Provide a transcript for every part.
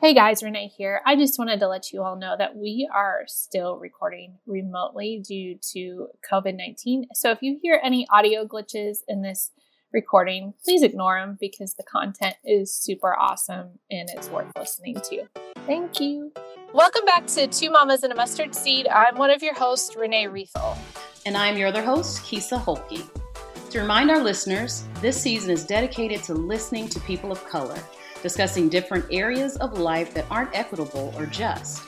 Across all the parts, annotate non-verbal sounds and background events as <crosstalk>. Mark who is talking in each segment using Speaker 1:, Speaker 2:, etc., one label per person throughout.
Speaker 1: Hey guys, Renee here. I just wanted to let you all know that we are still recording remotely due to COVID 19. So if you hear any audio glitches in this recording, please ignore them because the content is super awesome and it's worth listening to. Thank you. Welcome back to Two Mamas and a Mustard Seed. I'm one of your hosts, Renee Riethel.
Speaker 2: And I'm your other host, Kisa Holke. To remind our listeners, this season is dedicated to listening to people of color, discussing different areas of life that aren't equitable or just.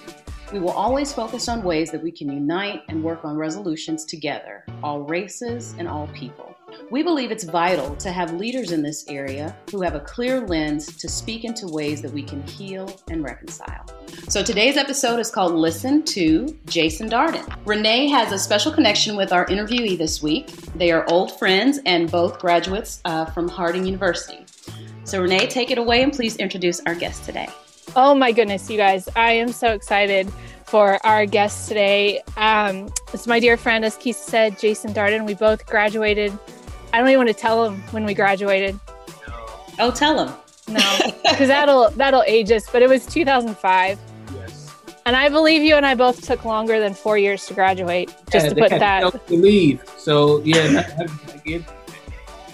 Speaker 2: We will always focus on ways that we can unite and work on resolutions together, all races and all people. We believe it's vital to have leaders in this area who have a clear lens to speak into ways that we can heal and reconcile. So today's episode is called Listen to Jason Darden. Renee has a special connection with our interviewee this week. They are old friends and both graduates uh, from Harding University. So, Renee, take it away and please introduce our guest today.
Speaker 1: Oh my goodness, you guys. I am so excited for our guest today. Um, it's my dear friend, as Kisa said, Jason Darden. We both graduated I don't even want to tell him when we graduated.
Speaker 2: Oh, tell him.
Speaker 1: No, because that'll that'll age us. But it was 2005. Yes. And I believe you and I both took longer than four years to graduate. Just yeah, to put that.
Speaker 3: To leave. So yeah.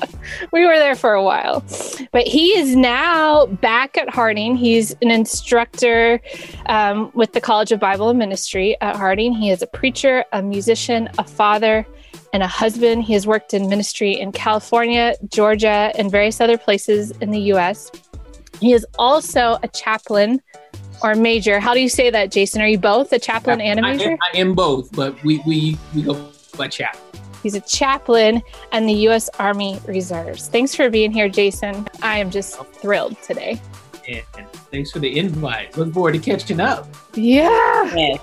Speaker 3: <laughs>
Speaker 1: we were there for a while. But he is now back at Harding. He's an instructor um, with the College of Bible and Ministry at Harding. He is a preacher, a musician, a father, and a husband. He has worked in ministry in California, Georgia, and various other places in the US. He is also a chaplain or major. How do you say that, Jason? Are you both a chaplain and a major? I
Speaker 3: am, I am both, but we, we, we go by chaplain.
Speaker 1: He's a chaplain and the U.S. Army Reserves. Thanks for being here, Jason. I am just thrilled today.
Speaker 3: And, thanks for the invite. Looking forward to catching up.
Speaker 1: Yeah.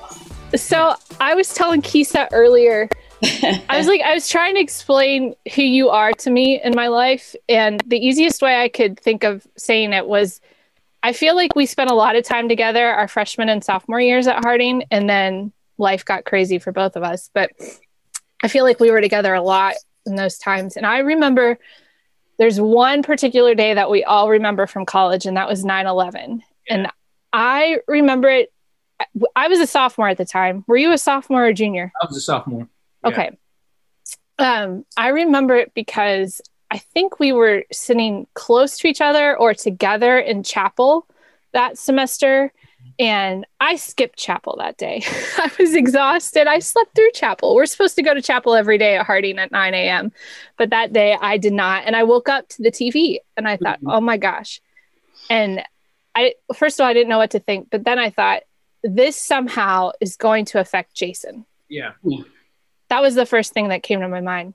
Speaker 1: So I was telling Kisa earlier I was <laughs> like, I was trying to explain who you are to me in my life. And the easiest way I could think of saying it was I feel like we spent a lot of time together our freshman and sophomore years at Harding. And then life got crazy for both of us. But I feel like we were together a lot in those times. And I remember there's one particular day that we all remember from college, and that was 9 11. And I remember it. I was a sophomore at the time. Were you a sophomore or junior?
Speaker 3: I was a sophomore.
Speaker 1: Okay. Um, I remember it because I think we were sitting close to each other or together in chapel that semester. And I skipped chapel that day. <laughs> I was exhausted. I slept through chapel. We're supposed to go to chapel every day at Harding at 9 a.m. But that day I did not. And I woke up to the TV and I thought, mm-hmm. oh my gosh. And I, first of all, I didn't know what to think. But then I thought, this somehow is going to affect Jason.
Speaker 3: Yeah
Speaker 1: that was the first thing that came to my mind.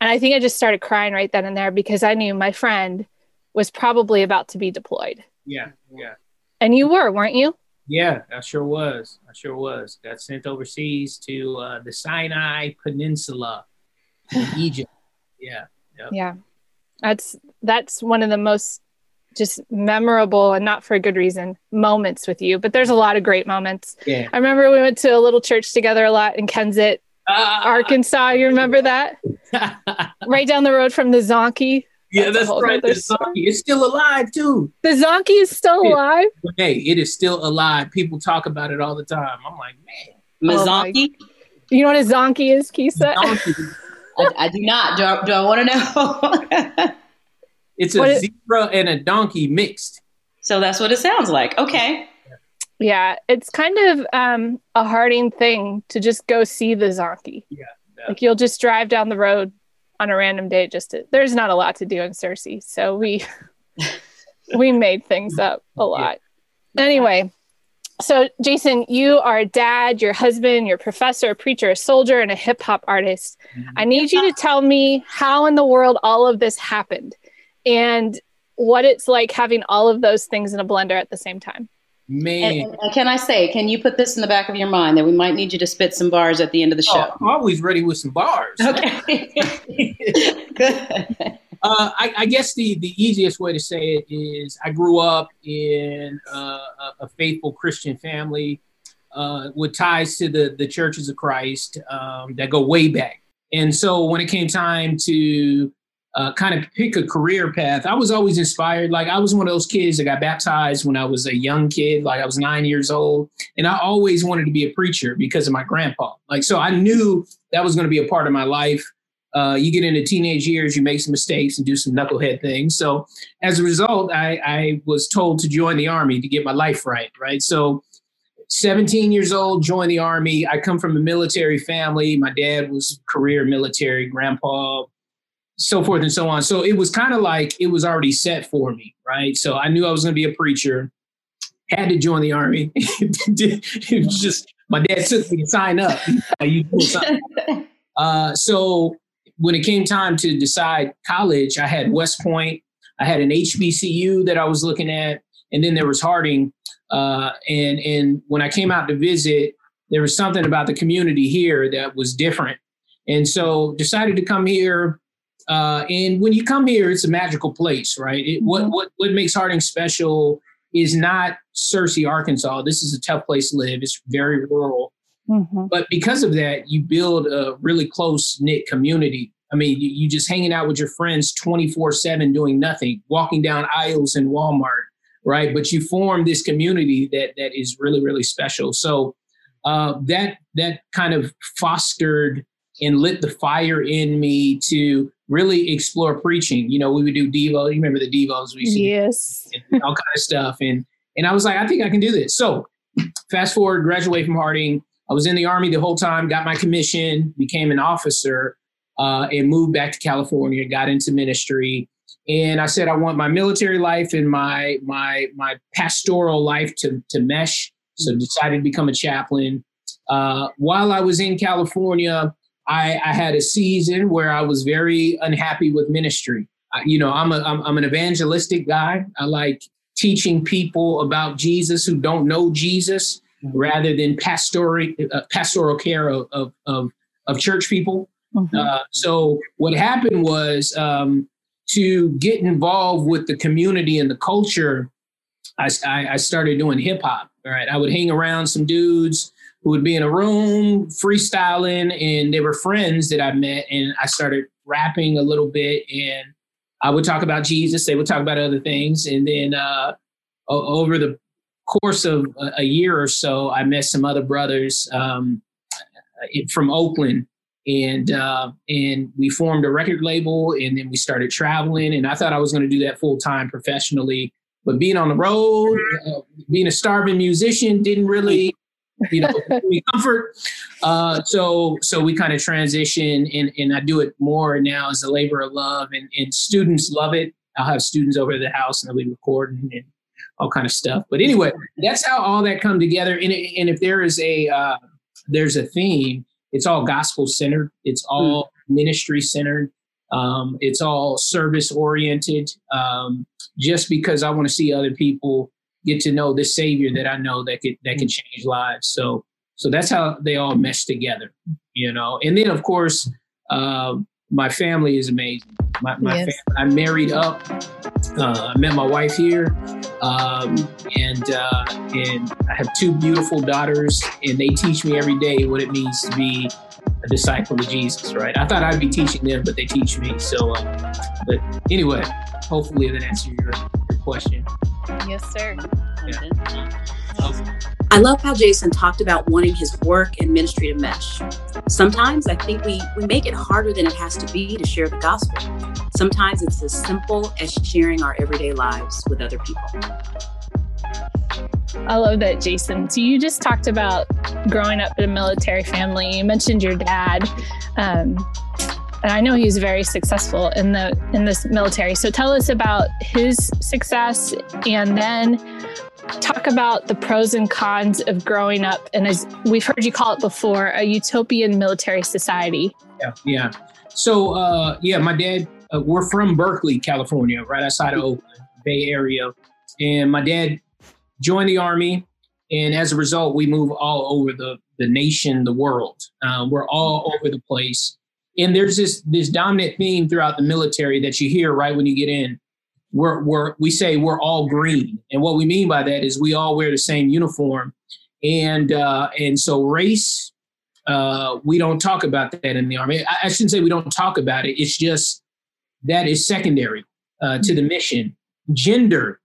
Speaker 1: And I think I just started crying right then and there because I knew my friend was probably about to be deployed.
Speaker 3: Yeah, yeah.
Speaker 1: And you were, weren't you?
Speaker 3: Yeah, I sure was. I sure was. Got sent overseas to uh, the Sinai Peninsula in <laughs> Egypt. Yeah.
Speaker 1: Yep. Yeah. That's that's one of the most just memorable and not for a good reason moments with you. But there's a lot of great moments. Yeah. I remember we went to a little church together a lot in Kensett Arkansas. You remember that? <laughs> right down the road from the Zonky.
Speaker 3: Yeah, that's, that's right. The Zonky is still alive too.
Speaker 1: The Zonky is still alive.
Speaker 3: Hey, it is still alive. People talk about it all the time. I'm like, man,
Speaker 2: Mazonki. Oh
Speaker 1: you know what a Zonky is, Kisa?
Speaker 2: I, I, do not. Do I, do I want to
Speaker 3: know? it's a zebra and a donkey mixed.
Speaker 2: So that's what it sounds like. Okay.
Speaker 1: Yeah, it's kind of um, a Harding thing to just go see the Zonky.
Speaker 3: Yeah,
Speaker 1: yeah, Like you'll just drive down the road on a random day. Just to, there's not a lot to do in Searcy. so we <laughs> we made things up a lot. Yeah. Anyway, so Jason, you are a dad, your husband, your professor, a preacher, a soldier, and a hip hop artist. Mm-hmm. I need you to tell me how in the world all of this happened and what it's like having all of those things in a blender at the same time.
Speaker 3: Man.
Speaker 2: And, can I say, can you put this in the back of your mind that we might need you to spit some bars at the end of the oh, show?
Speaker 3: Oh, I'm always ready with some bars.
Speaker 2: Okay. <laughs>
Speaker 3: Good. Uh, I, I, guess the, the easiest way to say it is I grew up in uh, a, a, faithful Christian family uh, with ties to the, the churches of Christ um, that go way back. And so when it came time to uh, kind of pick a career path, I was always inspired. Like I was one of those kids that got baptized when I was a young kid, like I was nine years old, and I always wanted to be a preacher because of my grandpa. Like so, I knew that was going to be a part of my life. Uh, you get into teenage years, you make some mistakes and do some knucklehead things. So as a result, I, I was told to join the army to get my life right. Right. So 17 years old, joined the army. I come from a military family. My dad was career military, grandpa, so forth and so on. So it was kind of like it was already set for me, right? So I knew I was going to be a preacher. Had to join the army. <laughs> it was just my dad took me to sign up. <laughs> uh, so when it came time to decide college, I had West Point, I had an HBCU that I was looking at, and then there was Harding. Uh, and and when I came out to visit, there was something about the community here that was different, and so decided to come here. Uh, and when you come here, it's a magical place, right? It, mm-hmm. What what what makes Harding special is not Searcy, Arkansas. This is a tough place to live. It's very rural, mm-hmm. but because of that, you build a really close knit community. I mean, you, you just hanging out with your friends twenty four seven, doing nothing, walking down aisles in Walmart, right? But you form this community that that is really really special. So uh, that that kind of fostered and lit the fire in me to really explore preaching. You know, we would do Devo. You remember the Devos we
Speaker 1: see? Yes.
Speaker 3: And all kind of stuff. And and I was like, I think I can do this. So fast forward, graduate from Harding. I was in the army the whole time, got my commission, became an officer, uh, and moved back to California, got into ministry and I said I want my military life and my my my pastoral life to to mesh. So mm-hmm. decided to become a chaplain. Uh, while I was in California, I, I, had a season where I was very unhappy with ministry. I, you know, I'm a I'm, I'm an evangelistic guy. I like teaching people about Jesus who don't know Jesus, mm-hmm. rather than pastoral uh, pastoral care of, of of, of church people. Mm-hmm. Uh, so what happened was um, to get involved with the community and the culture, I, I, started doing hip hop. All right. I would hang around some dudes who would be in a room freestyling, and they were friends that I met. And I started rapping a little bit, and I would talk about Jesus. They would talk about other things. And then uh, over the course of a year or so, I met some other brothers um, from Oakland and uh, and we formed a record label and then we started traveling and i thought i was going to do that full time professionally but being on the road uh, being a starving musician didn't really you know <laughs> comfort uh, so so we kind of transition and, and i do it more now as a labor of love and, and students love it i'll have students over to the house and they'll be recording and all kind of stuff but anyway that's how all that come together and, and if there is a uh, there's a theme it's all gospel centered. It's all mm. ministry centered. Um, it's all service oriented. Um, just because I want to see other people get to know the Savior that I know that could that can mm. change lives. So so that's how they all mesh together, you know. And then of course, uh, my family is amazing. My, my yes. family, I married up. Uh, I met my wife here, um, and uh, and I have two beautiful daughters, and they teach me every day what it means to be a disciple of Jesus. Right? I thought I'd be teaching them, but they teach me. So, uh, but anyway, hopefully that answers your, your question.
Speaker 1: Yes, sir.
Speaker 2: Yeah. I love how Jason talked about wanting his work and ministry to mesh. Sometimes I think we, we make it harder than it has to be to share the gospel. Sometimes it's as simple as sharing our everyday lives with other people.
Speaker 1: I love that, Jason. So you just talked about growing up in a military family. You mentioned your dad. Um, and I know he was very successful in the in this military. So tell us about his success and then talk about the pros and cons of growing up. And as we've heard you call it before a utopian military society.
Speaker 3: Yeah yeah. So uh, yeah my dad uh, we're from berkeley california right outside of oakland bay area. And my dad joined the army and as a result we move all over the, the nation the world. Uh, we're all over the place and there's this this dominant theme throughout the military that you hear right when you get in we're, we're we say we're all green, and what we mean by that is we all wear the same uniform, and uh, and so race uh, we don't talk about that in the army. I, I shouldn't say we don't talk about it. It's just that is secondary uh, to the mission. Gender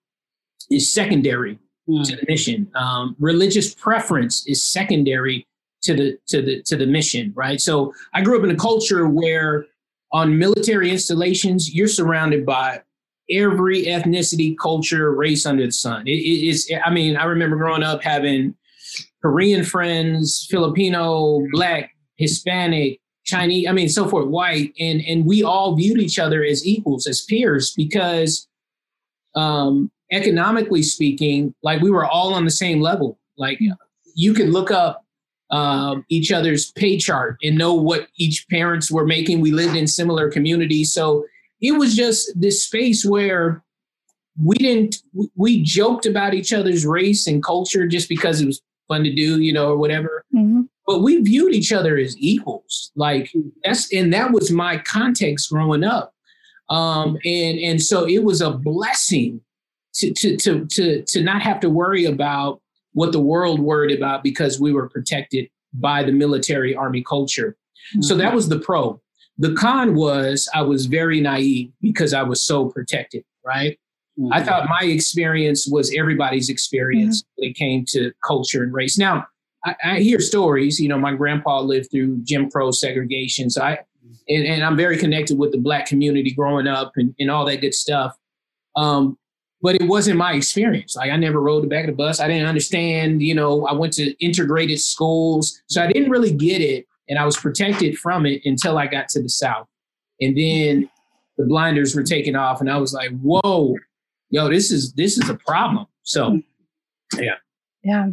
Speaker 3: is secondary mm. to the mission. Um, religious preference is secondary to the to the to the mission. Right. So I grew up in a culture where on military installations you're surrounded by every ethnicity, culture, race under the sun. It, it is. I mean, I remember growing up having Korean friends, Filipino, Black, Hispanic, Chinese, I mean, so forth, white, and and we all viewed each other as equals, as peers, because um, economically speaking, like we were all on the same level. Like you could look up um, each other's pay chart and know what each parents were making. We lived in similar communities, so it was just this space where we didn't we joked about each other's race and culture just because it was fun to do, you know, or whatever. Mm-hmm but we viewed each other as equals. Like that's and that was my context growing up. Um, and and so it was a blessing to to to to to not have to worry about what the world worried about because we were protected by the military army culture. Mm-hmm. So that was the pro. The con was I was very naive because I was so protected, right? Mm-hmm. I thought my experience was everybody's experience mm-hmm. when it came to culture and race. Now, I, I, hear stories. You know, my grandpa lived through Jim Crow segregation, so I and, and I'm very connected with the black community growing up and, and all that good stuff. Um, but it wasn't my experience. Like I never rode the back of the bus. I didn't understand. You know, I went to integrated schools, so I didn't really get it, and I was protected from it until I got to the South, and then the blinders were taken off, and I was like, "Whoa, yo, this is this is a problem." So, yeah,
Speaker 1: yeah.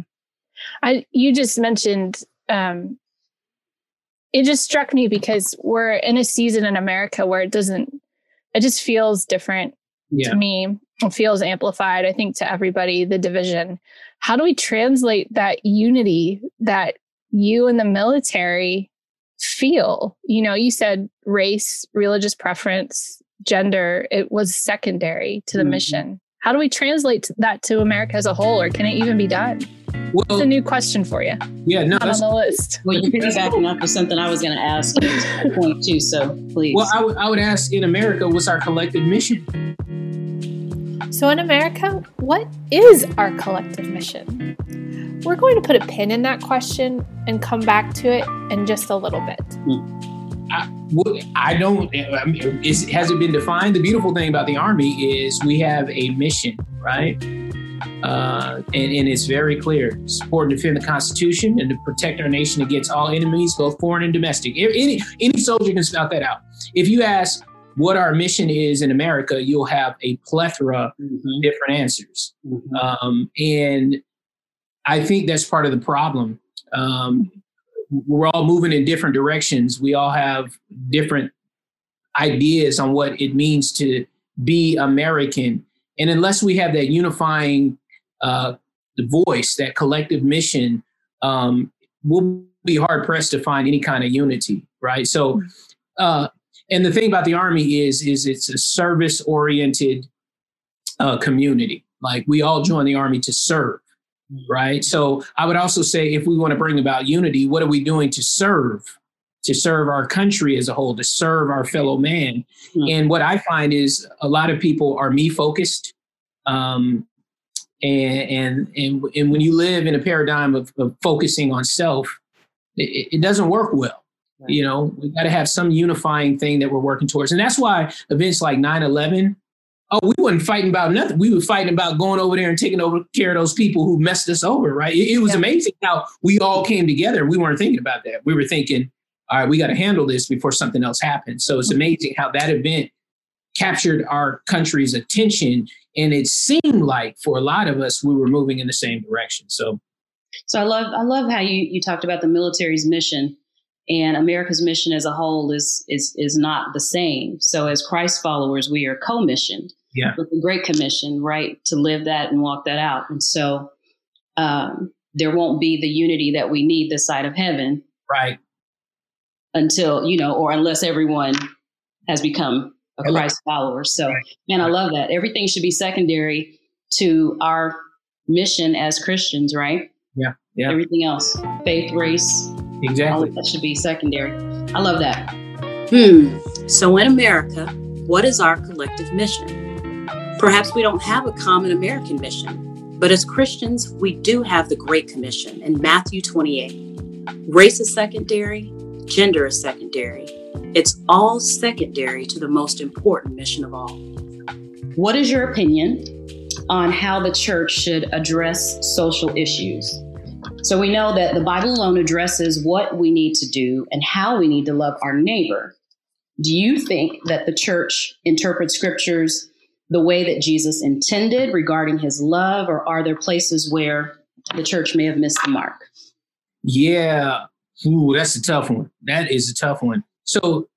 Speaker 1: I you just mentioned um, it just struck me because we're in a season in America where it doesn't it just feels different yeah. to me. It feels amplified, I think, to everybody, the division. How do we translate that unity that you and the military feel? You know, you said race, religious preference, gender, it was secondary to the mm-hmm. mission. How do we translate that to America as a whole, or can it even be done? Well, it's a new question for you.
Speaker 3: Yeah, no,
Speaker 1: Not on the list.
Speaker 2: Well, you're piggybacking off of something I was going to ask point too. So please.
Speaker 3: Well, I, w- I would ask in America, what's our collective mission?
Speaker 1: So in America, what is our collective mission? We're going to put a pin in that question and come back to it in just a little bit.
Speaker 3: I, I don't. I mean, has it been defined? The beautiful thing about the Army is we have a mission, right? Uh, and, and, it's very clear: support and defend the Constitution and to protect our nation against all enemies, both foreign and domestic. Any any soldier can spout that out. If you ask what our mission is in America, you'll have a plethora mm-hmm. of different answers. Mm-hmm. Um, and I think that's part of the problem. Um, we're all moving in different directions. We all have different ideas on what it means to be American. And unless we have that unifying uh, voice, that collective mission, um, we'll be hard pressed to find any kind of unity, right? So, uh, and the thing about the Army is, is it's a service oriented uh, community. Like we all join the Army to serve right? So I would also say if we want to bring about unity, what are we doing to serve? To serve our country as a whole, to serve our fellow man. Mm-hmm. And what I find is a lot of people are me focused. Um, and, and, and, and when you live in a paradigm of, of focusing on self, it, it doesn't work well. Right. You know, we got to have some unifying thing that we're working towards. And that's why events like 9 11 oh, we wasn't fighting about nothing. We were fighting about going over there and taking over care of those people who messed us over, right? It, it was yeah. amazing how we all came together. We weren't thinking about that. We were thinking, all right, we got to handle this before something else happens. So it's mm-hmm. amazing how that event captured our country's attention. And it seemed like for a lot of us, we were moving in the same direction. So
Speaker 2: so I love I love how you, you talked about the military's mission and America's mission as a whole is is is not the same. So as Christ followers, we are co-missioned
Speaker 3: yeah.
Speaker 2: with the Great Commission, right, to live that and walk that out. And so um, there won't be the unity that we need this side of heaven,
Speaker 3: right,
Speaker 2: until you know, or unless everyone has become a Christ follower. So, right. man, I love that. Everything should be secondary to our mission as Christians, right?
Speaker 3: Yeah, yeah.
Speaker 2: Everything else, faith, race,
Speaker 3: exactly,
Speaker 2: that should be secondary. I love that.
Speaker 4: Hmm. So in America, what is our collective mission? Perhaps we don't have a common American mission, but as Christians, we do have the Great Commission in Matthew 28. Race is secondary, gender is secondary. It's all secondary to the most important mission of all.
Speaker 2: What is your opinion on how the church should address social issues? So we know that the Bible alone addresses what we need to do and how we need to love our neighbor. Do you think that the church interprets scriptures the way that Jesus intended regarding his love, or are there places where the church may have missed the mark?
Speaker 3: Yeah. Ooh, that's a tough one. That is a tough one. So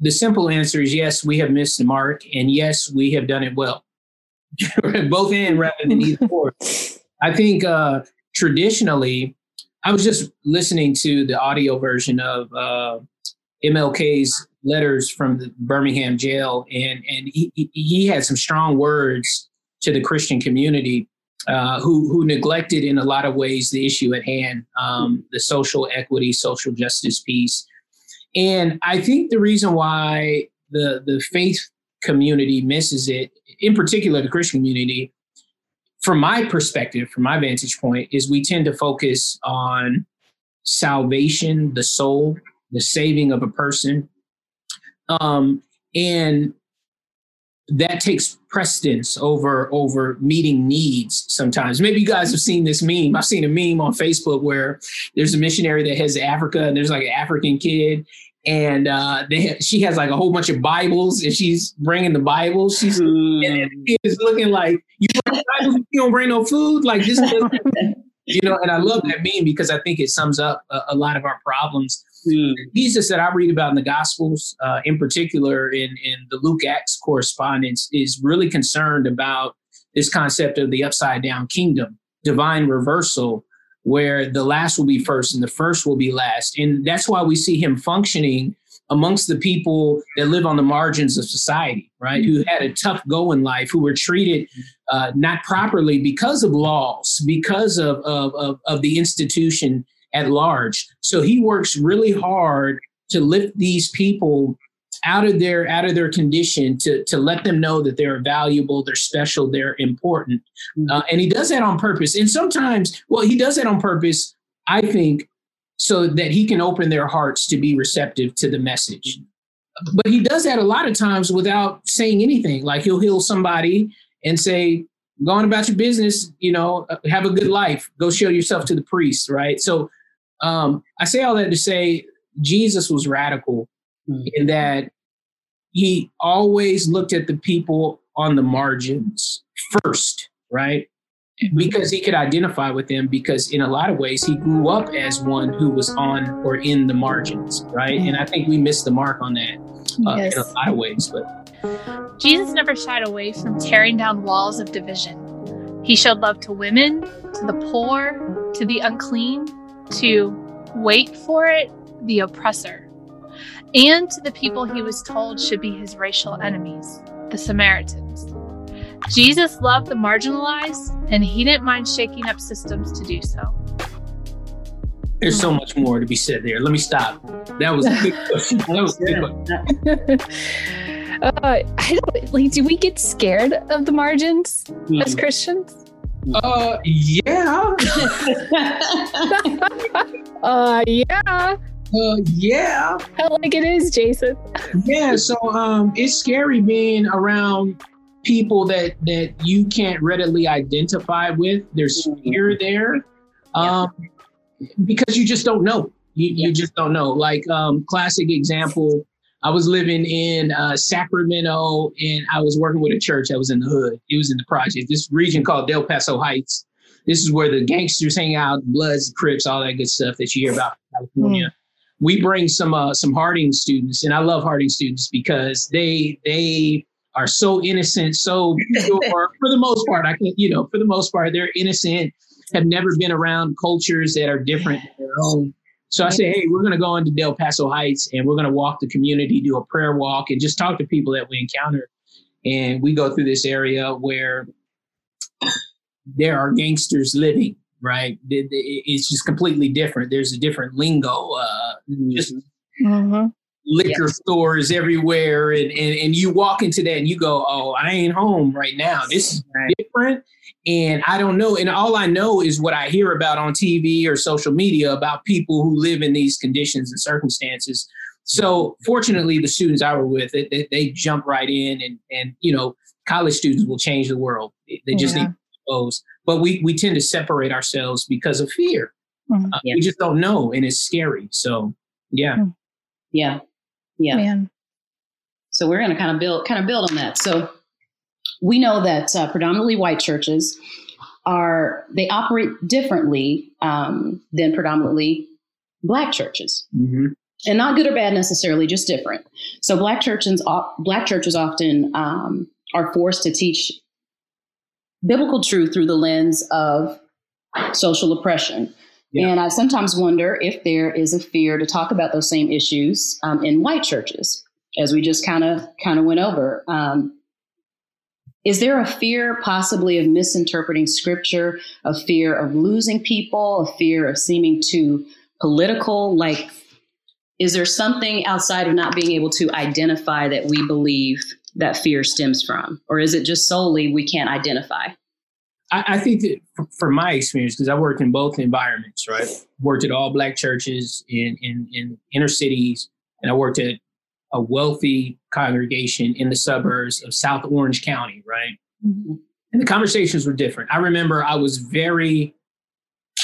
Speaker 3: the simple answer is yes, we have missed the mark, and yes, we have done it well. <laughs> Both and rather than either or. <laughs> I think uh, traditionally, I was just listening to the audio version of uh, MLK's letters from the Birmingham jail, and and he, he had some strong words to the Christian community uh, who who neglected in a lot of ways the issue at hand, um, the social equity, social justice piece. And I think the reason why the the faith community misses it, in particular the Christian community, from my perspective, from my vantage point, is we tend to focus on salvation, the soul, the saving of a person. Um, and that takes precedence over over meeting needs sometimes maybe you guys have seen this meme i've seen a meme on facebook where there's a missionary that has africa and there's like an african kid and uh, they she has like a whole bunch of Bibles, and she's bringing the Bibles. She's mm. is looking like you bring Bibles, you don't bring no food. Like this, <laughs> you know. And I love that meme because I think it sums up a, a lot of our problems. Mm. Jesus that I read about in the Gospels, uh, in particular in in the Luke Acts correspondence, is really concerned about this concept of the upside down kingdom, divine reversal, where the last will be first and the first will be last. And that's why we see him functioning amongst the people that live on the margins of society, right? Who had a tough go in life, who were treated uh, not properly because of laws, because of, of, of, of the institution at large. So he works really hard to lift these people out of their out of their condition to to let them know that they're valuable they're special they're important. Mm-hmm. uh, and he does that on purpose. And sometimes well he does that on purpose i think so that he can open their hearts to be receptive to the message. But he does that a lot of times without saying anything. Like he'll heal somebody and say go on about your business you know uh, have a good life. Go show yourself to the priest right? So um, i say all that to say jesus was radical mm-hmm. in that he always looked at the people on the margins first, right? Mm-hmm. Because he could identify with them, because in a lot of ways, he grew up as one who was on or in the margins, right? And I think we missed the mark on that uh, yes. in a lot of ways. But
Speaker 1: Jesus never shied away from tearing down walls of division. He showed love to women, to the poor, to the unclean, to wait for it, the oppressor and to the people he was told should be his racial enemies, the Samaritans. Jesus loved the marginalized, and he didn't mind shaking up systems to do so.
Speaker 3: There's so much more to be said there. Let me stop. That was a good <laughs> question. That was a good
Speaker 1: question. <laughs> uh, I don't like. Do we get scared of the margins mm. as Christians?
Speaker 3: Uh, yeah. <laughs>
Speaker 1: uh, yeah.
Speaker 3: Uh, yeah.
Speaker 1: like it is, Jason.
Speaker 3: yeah. So um, it's scary being around people that that you can't readily identify with. There's mm-hmm. fear there, um, yeah. because you just don't know. You yeah. you just don't know. Like um, classic example. I was living in uh, Sacramento and I was working with a church that was in the hood. It was in the project, this region called Del Paso Heights. This is where the gangsters hang out, Bloods, Crips, all that good stuff that you hear about in California. We bring some uh, some Harding students, and I love Harding students because they they are so innocent, so <laughs> pure for the most part. I can you know for the most part they're innocent, have never been around cultures that are different than their own. So I say, hey, we're going to go into Del Paso Heights and we're going to walk the community, do a prayer walk, and just talk to people that we encounter. And we go through this area where there are gangsters living right? It's just completely different. There's a different lingo. Uh, just mm-hmm. liquor yes. stores everywhere and, and and you walk into that and you go oh i ain't home right now this is right. different and i don't know and all i know is what i hear about on tv or social media about people who live in these conditions and circumstances so fortunately the students i were with they, they, they jump right in and and you know college students will change the world they just yeah. need those but we we tend to separate ourselves because of fear mm-hmm. uh, we just don't know and it's scary so yeah mm.
Speaker 2: yeah yeah. Man. So we're going to kind of build kind of build on that. So we know that uh, predominantly white churches are they operate differently um, than predominantly black churches. Mm-hmm. And not good or bad necessarily, just different. So black churches, black churches often um, are forced to teach biblical truth through the lens of social oppression. Yeah. And I sometimes wonder if there is a fear to talk about those same issues um, in white churches, as we just kind of kind of went over. Um, is there a fear possibly of misinterpreting scripture, a fear of losing people, a fear of seeming too political? Like, is there something outside of not being able to identify that we believe that fear stems from? Or is it just solely we can't identify?
Speaker 3: I, I think that from my experience, because I worked in both environments, right? Worked at all black churches in, in, in inner cities, and I worked at a wealthy congregation in the suburbs of South Orange County, right? Mm-hmm. And the conversations were different. I remember I was very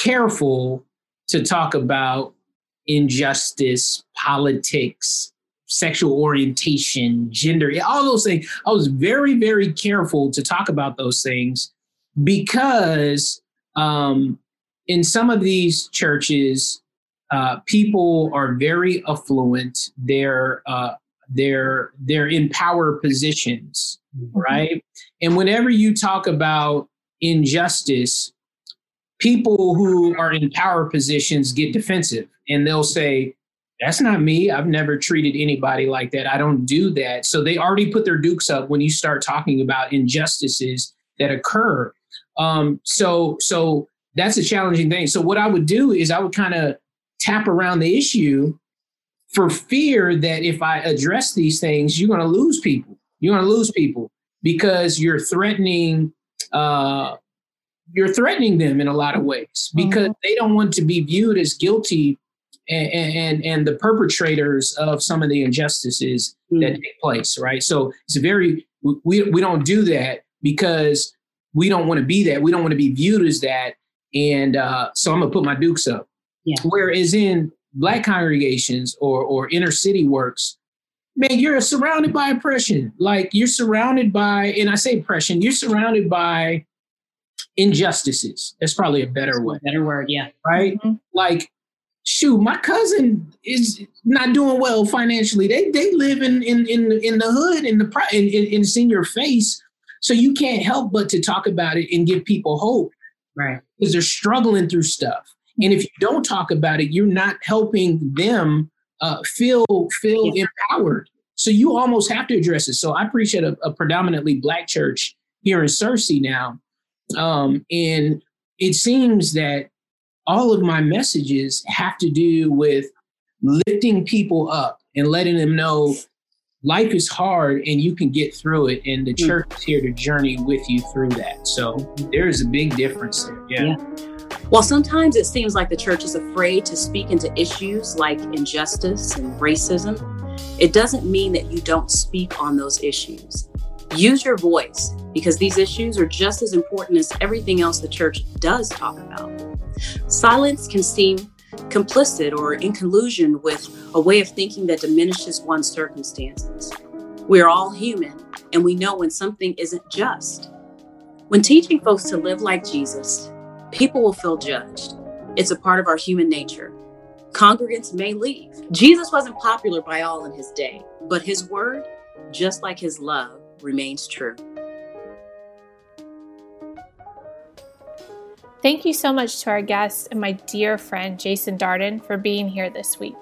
Speaker 3: careful to talk about injustice, politics, sexual orientation, gender, all those things. I was very, very careful to talk about those things because um, in some of these churches, uh, people are very affluent. They're uh, they're they're in power positions, mm-hmm. right? And whenever you talk about injustice, people who are in power positions get defensive, and they'll say, "That's not me. I've never treated anybody like that. I don't do that." So they already put their dukes up when you start talking about injustices that occur. Um, so so that's a challenging thing. So what I would do is I would kind of tap around the issue for fear that if I address these things, you're going to lose people. You're going to lose people because you're threatening. Uh, you're threatening them in a lot of ways because mm-hmm. they don't want to be viewed as guilty and, and, and the perpetrators of some of the injustices mm-hmm. that take place. Right. So it's a very we we don't do that because we don't want to be that. We don't want to be viewed as that. And uh, so I'm gonna put my dukes up. Yeah. Whereas in black congregations or or inner city works, man, you're surrounded by oppression. Like you're surrounded by, and I say oppression, you're surrounded by injustices. That's probably a better word.
Speaker 2: Better word, yeah.
Speaker 3: Right? Mm-hmm. Like, shoot, my cousin is not doing well financially. They they live in in in, in the hood in the in, in, your face so you can't help but to talk about it and give people hope.
Speaker 2: Right.
Speaker 3: Because they're struggling through stuff. And if you don't talk about it, you're not helping them uh, feel feel yeah. empowered. So you almost have to address it. So I preach at a, a predominantly black church here in Searcy now. Um, and it seems that all of my messages have to do with lifting people up and letting them know life is hard and you can get through it and the hmm. church is here to journey with you through that so there is a big difference there yeah. yeah.
Speaker 4: While sometimes it seems like the church is afraid to speak into issues like injustice and racism, it doesn't mean that you don't speak on those issues. Use your voice because these issues are just as important as everything else the church does talk about. Silence can seem complicit or in collusion with a way of thinking that diminishes one's circumstances. We're all human, and we know when something isn't just. When teaching folks to live like Jesus, people will feel judged. It's a part of our human nature. Congregants may leave. Jesus wasn't popular by all in his day, but his word, just like his love, remains true.
Speaker 1: Thank you so much to our guest and my dear friend Jason Darden for being here this week.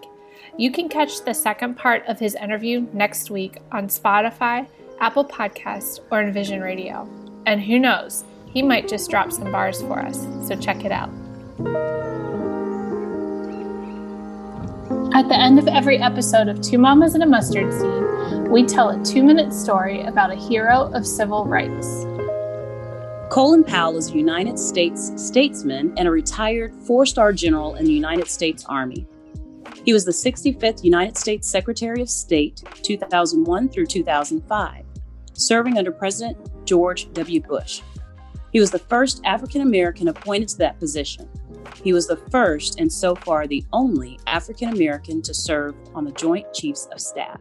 Speaker 1: You can catch the second part of his interview next week on Spotify, Apple Podcast, or Envision Radio. And who knows, he might just drop some bars for us, so check it out. At the end of every episode of Two Mamas and a Mustard Seed, we tell a two minute story about a hero of civil rights.
Speaker 2: Colin Powell is a United States statesman and a retired four star general in the United States Army. He was the 65th United States Secretary of State, 2001 through 2005, serving under President George W. Bush. He was the first African American appointed to that position. He was the first and so far the only African American to serve on the Joint Chiefs of Staff.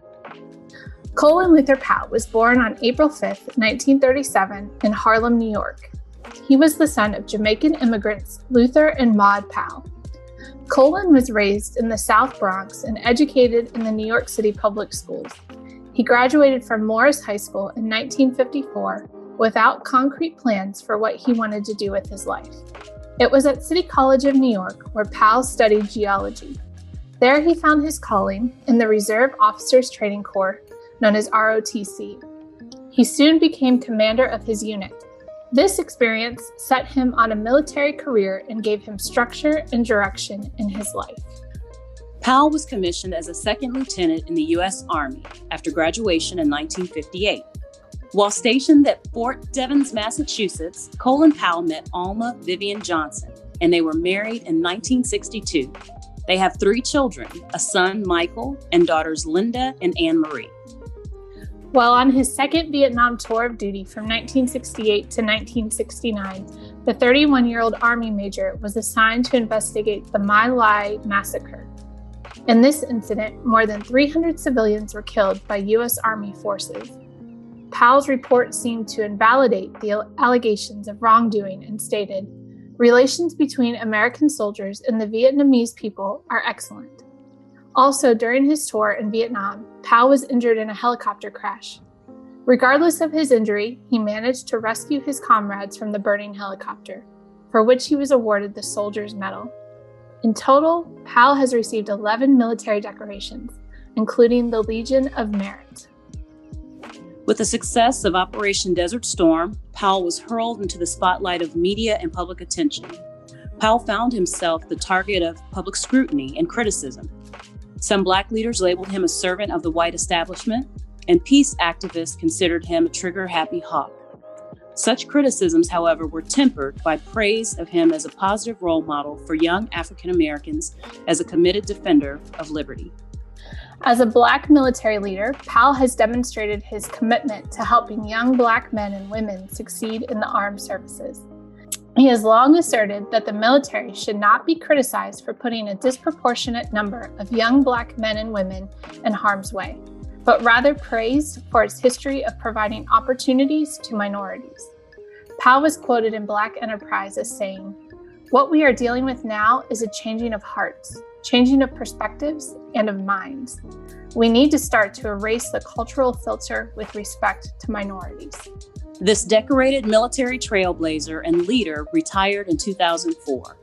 Speaker 1: Colin Luther Powell was born on April 5, 1937, in Harlem, New York. He was the son of Jamaican immigrants Luther and Maud Powell. Colin was raised in the South Bronx and educated in the New York City public schools. He graduated from Morris High School in 1954 without concrete plans for what he wanted to do with his life. It was at City College of New York where Powell studied geology. There he found his calling in the Reserve Officers Training Corps known as ROTC. He soon became commander of his unit. This experience set him on a military career and gave him structure and direction in his life.
Speaker 2: Powell was commissioned as a second lieutenant in the U.S. Army after graduation in 1958. While stationed at Fort Devens, Massachusetts, Colin Powell met Alma Vivian Johnson, and they were married in 1962. They have three children a son, Michael, and daughters, Linda and Anne Marie.
Speaker 1: While on his second Vietnam tour of duty from 1968 to 1969, the 31 year old Army major was assigned to investigate the My Lai massacre. In this incident, more than 300 civilians were killed by U.S. Army forces. Powell's report seemed to invalidate the allegations of wrongdoing and stated Relations between American soldiers and the Vietnamese people are excellent. Also, during his tour in Vietnam, Powell was injured in a helicopter crash. Regardless of his injury, he managed to rescue his comrades from the burning helicopter, for which he was awarded the Soldier's Medal. In total, Powell has received 11 military decorations, including the Legion of Merit.
Speaker 2: With the success of Operation Desert Storm, Powell was hurled into the spotlight of media and public attention. Powell found himself the target of public scrutiny and criticism, some Black leaders labeled him a servant of the white establishment, and peace activists considered him a trigger happy hawk. Such criticisms, however, were tempered by praise of him as a positive role model for young African Americans as a committed defender of liberty.
Speaker 1: As a Black military leader, Powell has demonstrated his commitment to helping young Black men and women succeed in the armed services. He has long asserted that the military should not be criticized for putting a disproportionate number of young Black men and women in harm's way, but rather praised for its history of providing opportunities to minorities. Powell was quoted in Black Enterprise as saying, What we are dealing with now is a changing of hearts, changing of perspectives, and of minds. We need to start to erase the cultural filter with respect to minorities.
Speaker 2: This decorated military trailblazer and leader retired in 2004.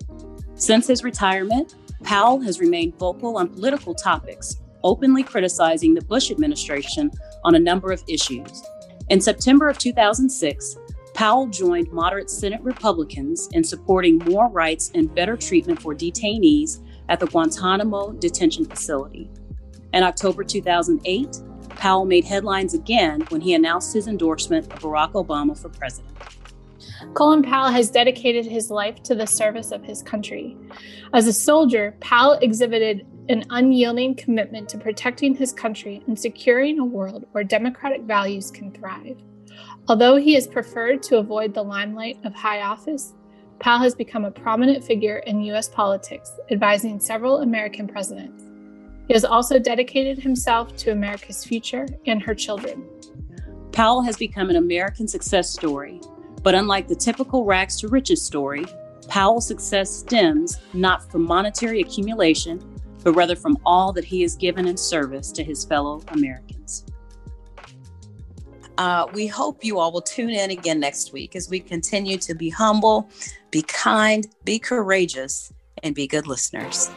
Speaker 2: Since his retirement, Powell has remained vocal on political topics, openly criticizing the Bush administration on a number of issues. In September of 2006, Powell joined moderate Senate Republicans in supporting more rights and better treatment for detainees at the Guantanamo detention facility. In October 2008, Powell made headlines again when he announced his endorsement of Barack Obama for president.
Speaker 1: Colin Powell has dedicated his life to the service of his country. As a soldier, Powell exhibited an unyielding commitment to protecting his country and securing a world where democratic values can thrive. Although he has preferred to avoid the limelight of high office, Powell has become a prominent figure in U.S. politics, advising several American presidents. He has also dedicated himself to America's future and her children.
Speaker 2: Powell has become an American success story, but unlike the typical rags to riches story, Powell's success stems not from monetary accumulation, but rather from all that he has given in service to his fellow Americans.
Speaker 5: Uh, we hope you all will tune in again next week as we continue to be humble, be kind, be courageous, and be good listeners.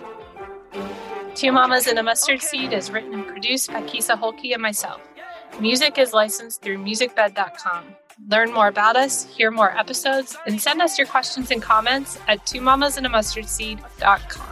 Speaker 1: Two Mamas and a Mustard Seed is written and produced by Kisa Holke and myself. Music is licensed through musicbed.com. Learn more about us, hear more episodes, and send us your questions and comments at two mamas and a mustard seed.com.